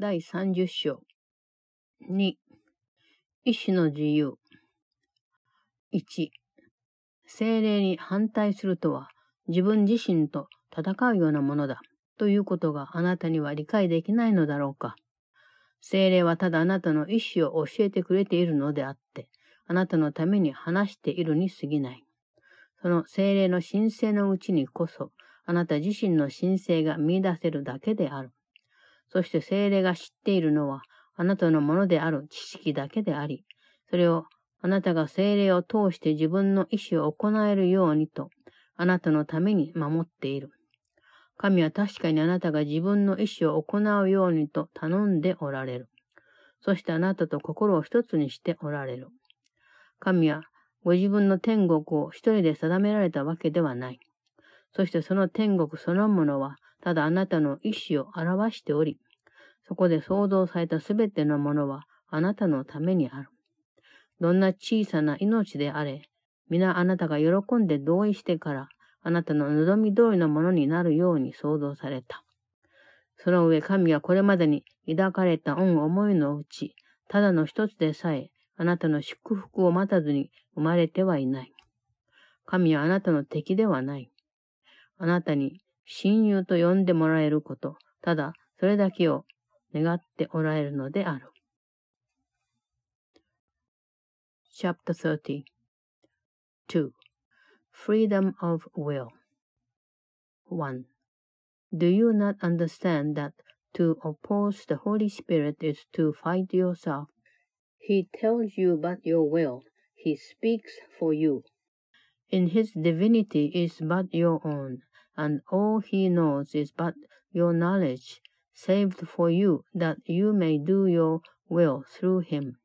第30章。2、意志の自由。1、精霊に反対するとは、自分自身と戦うようなものだ、ということがあなたには理解できないのだろうか。精霊はただあなたの意志を教えてくれているのであって、あなたのために話しているに過ぎない。その精霊の神聖のうちにこそ、あなた自身の神聖が見出せるだけである。そして精霊が知っているのは、あなたのものである知識だけであり、それをあなたが精霊を通して自分の意志を行えるようにと、あなたのために守っている。神は確かにあなたが自分の意志を行うようにと頼んでおられる。そしてあなたと心を一つにしておられる。神はご自分の天国を一人で定められたわけではない。そしてその天国そのものは、ただあなたの意志を表しており、そこで創造されたすべてのものはあなたのためにある。どんな小さな命であれ、皆あなたが喜んで同意してから、あなたの望み通りのものになるように創造された。その上、神はこれまでに抱かれた恩思いのうち、ただの一つでさえ、あなたの祝福を待たずに生まれてはいない。神はあなたの敵ではない。あなたに親友と呼んでもらえること、ただそれだけを願っておられるのである。Chapter 30 2. Freedom of Will 1. Do you not understand that to oppose the Holy Spirit is to fight yourself? He tells you but your will. He speaks for you. In his divinity is but your own and all he knows is but your knowledge, saved for you, that you may do your will through him.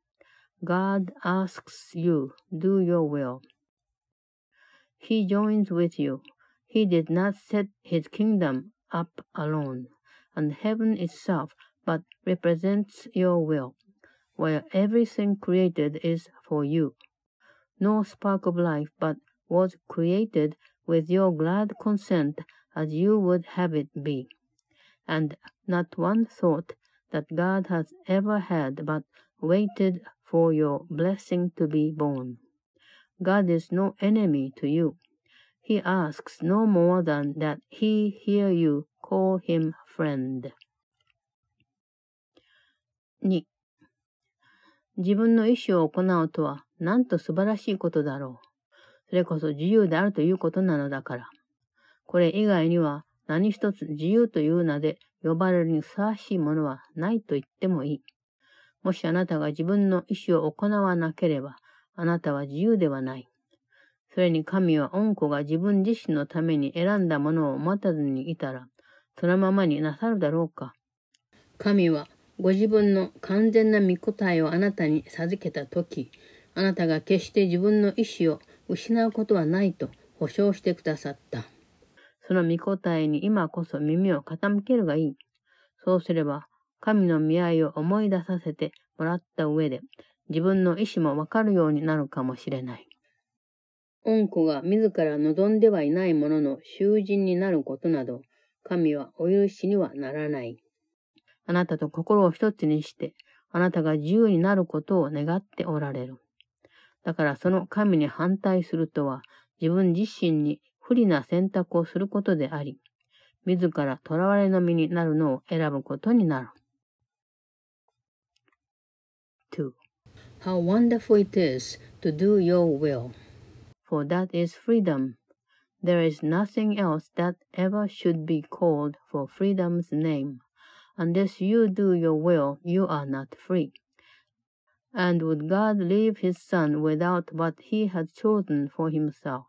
God asks you, do your will. He joins with you. He did not set his kingdom up alone, and heaven itself but represents your will, where everything created is for you. No spark of life but was created with your glad consent as you would have it be, and not one thought that God has ever had but waited for your blessing to be born. God is no enemy to you. He asks no more than that he hear you call him friend. 2. 自分の意志を行うとは、なんと素晴らしいことだろう。 それこそ自由であるということなのだから。これ以外には何一つ自由という名で呼ばれるにふさわしいものはないと言ってもいい。もしあなたが自分の意志を行わなければ、あなたは自由ではない。それに神は恩子が自分自身のために選んだものを待たずにいたら、そのままになさるだろうか。神はご自分の完全な御答えをあなたに授けたとき、あなたが決して自分の意志を失うことはないと保証してくださった。その御答えに今こそ耳を傾けるがいい。そうすれば、神の見合いを思い出させてもらった上で、自分の意志もわかるようになるかもしれない。恩子が自ら望んではいないものの囚人になることなど、神はお許しにはならない。あなたと心を一つにして、あなたが自由になることを願っておられる。だからその神に反対するとは、自分自身に不利な選択をすることであり、自ら囚われの身になるのを選ぶことになる。2. How wonderful it is to do your will, for that is freedom. There is nothing else that ever should be called for freedom's name. Unless you do your will, you are not free. And would God leave his son without what he had chosen for himself?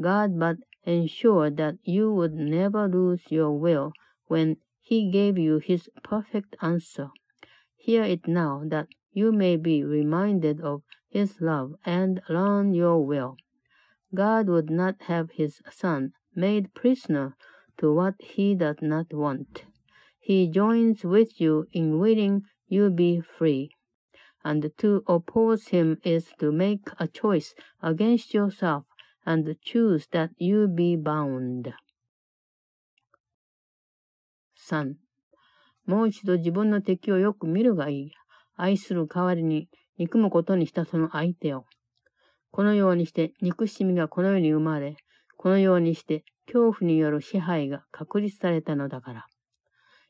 God but ensured that you would never lose your will when he gave you his perfect answer. Hear it now that you may be reminded of his love and learn your will. God would not have his son made prisoner to what he does not want. He joins with you in willing you be free and to oppose him is to make a choice against yourself and choose that you be bound. 3. もう一度自分の敵をよく見るがいい。愛する代わりに憎むことにしたその相手を。このようにして憎しみがこの世に生まれ、このようにして恐怖による支配が確立されたのだから。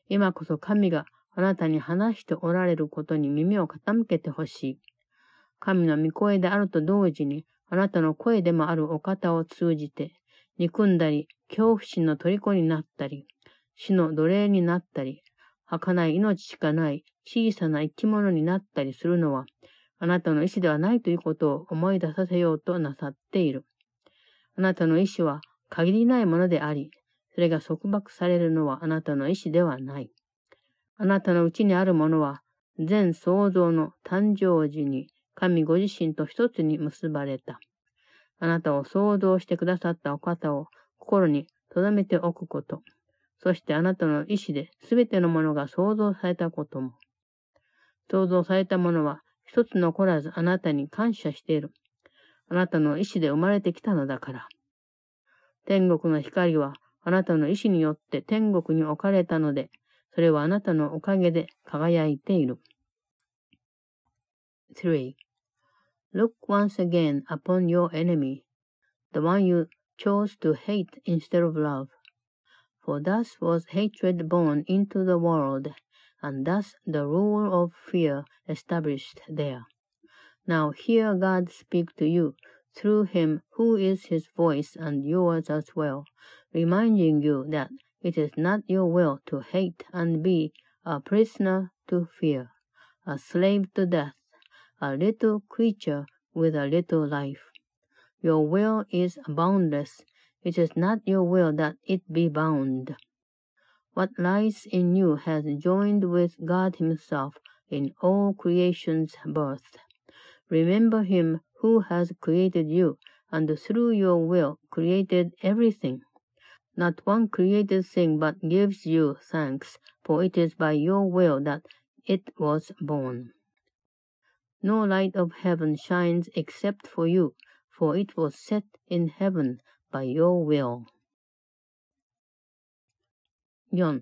今こそ神があなたに話しておられることに耳を傾けてほしい。神の御声であると同時に、あなたの声でもあるお方を通じて、憎んだり、恐怖心の虜になったり、死の奴隷になったり、儚い命しかない小さな生き物になったりするのは、あなたの意志ではないということを思い出させようとなさっている。あなたの意志は限りないものであり、それが束縛されるのはあなたの意志ではない。あなたのうちにあるものは、全創造の誕生時に神ご自身と一つに結ばれた。あなたを創造してくださったお方を心に留めておくこと。そしてあなたの意志で全てのものが創造されたことも。創造されたものは一つ残らずあなたに感謝している。あなたの意志で生まれてきたのだから。天国の光はあなたの意志によって天国に置かれたので、それはあなたのおかげで輝いている。3. Look once again upon your enemy, the one you chose to hate instead of love. For thus was hatred born into the world, and thus the rule of fear established there. Now hear God speak to you through him who is his voice and yours as well, reminding you that it is not your will to hate and be a prisoner to fear, a slave to death, a little creature with a little life. Your will is boundless. It is not your will that it be bound. What lies in you has joined with God Himself in all creation's birth. Remember him who has created you, and through your will created everything. Not one created thing but gives you thanks, for it is by your will that it was born. No light of heaven shines except for you, for it was set in heaven by your will. 4.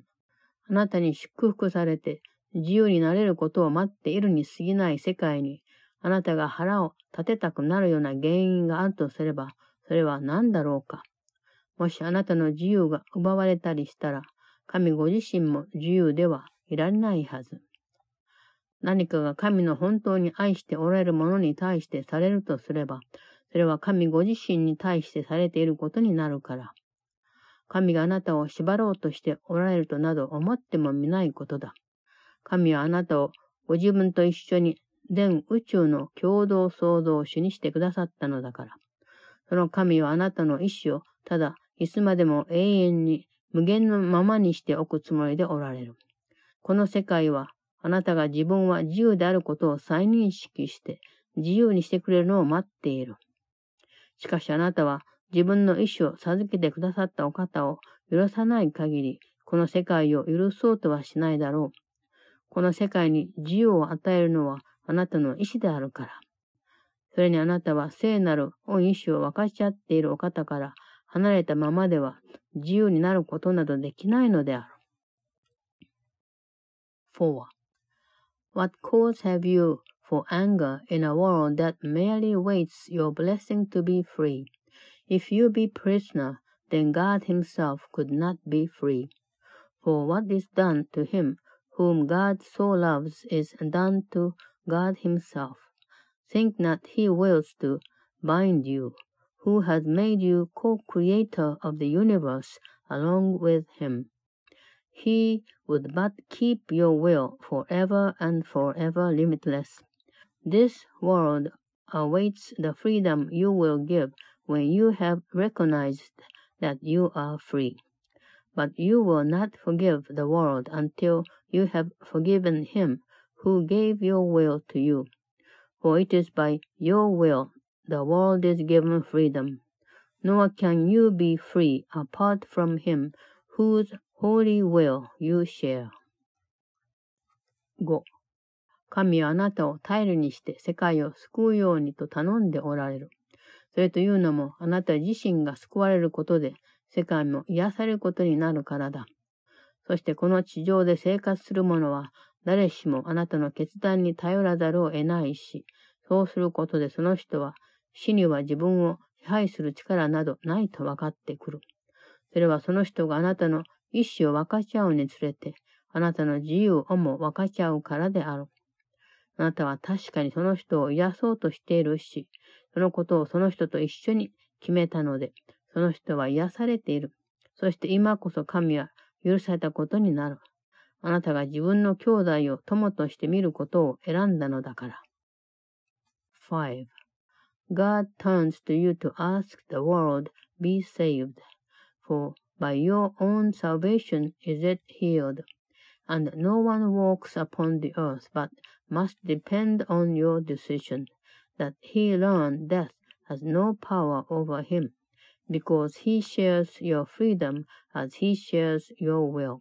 あなたに祝福されて自由になれることを待っているに過ぎない世界にあなたが腹を立てたくなるような原因があるとすれば、それは何だろうか。もしあなたの自由が奪われたりしたら、神ご自身も自由ではいられないはず。何かが神の本当に愛しておられるものに対してされるとすれば、それは神ご自身に対してされていることになるから。神があなたを縛ろうとしておられるとなど思ってもみないことだ。神はあなたをご自分と一緒に全宇宙の共同創造主にしてくださったのだから。その神はあなたの意志をただいつまでも永遠に無限のままにしておくつもりでおられる。この世界はあなたが自分は自由であることを再認識して自由にしてくれるのを待っている。しかしあなたは自分の意志を授けてくださったお方を許さない限り、この世界を許そうとはしないだろう。この世界に自由を与えるのはあなたの意志であるから。それにあなたは聖なる恩意志を分かち合っているお方から離れたままでは自由になることなどできないのである。4. What cause have you for anger in a world that merely waits your blessing to be free? If you be prisoner, then God himself could not be free. For what is done to him whom God so loves is done to God Himself. Think not He wills to bind you, who has made you co-creator of the universe along with Him. He would but keep your will forever and forever limitless. This world awaits the freedom you will give when you have recognized that you are free. But you will not forgive the world until you have forgiven him who gave your will to you. For it is by your will the world is given freedom, nor can you be free apart from him whose holy will you share. 5. 神はあなたを頼りにして世界を救うようにと頼んでおられる。それというのも、あなた自身が救われることで、世界も癒されることになるからだ。そしてこの地上で生活する者は、誰しもあなたの決断に頼らざるを得ないし、そうすることでその人は、死には自分を支配する力などないと分かってくる。それはその人があなたの意志を分かち合うにつれて、あなたの自由をも分かち合うからである。あなたは確かにその人を癒そうとしているし、そのことをその人と一緒に決めたので、その人は癒されている。そして今こそ神は許されたことになる。あなたが自分の兄弟を友として見ることを選んだのだから。5. God turns to you to ask the world, be saved, for by your own salvation is it healed, and no one walks upon the earth but must depend on your decision, that he learn death has no power over him, because he shares your freedom as he shares your will.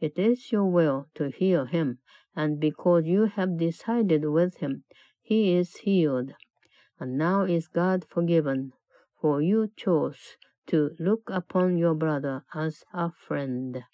It is your will to heal him, and because you have decided with him, he is healed. And now is God forgiven, for you chose to look upon your brother as a friend.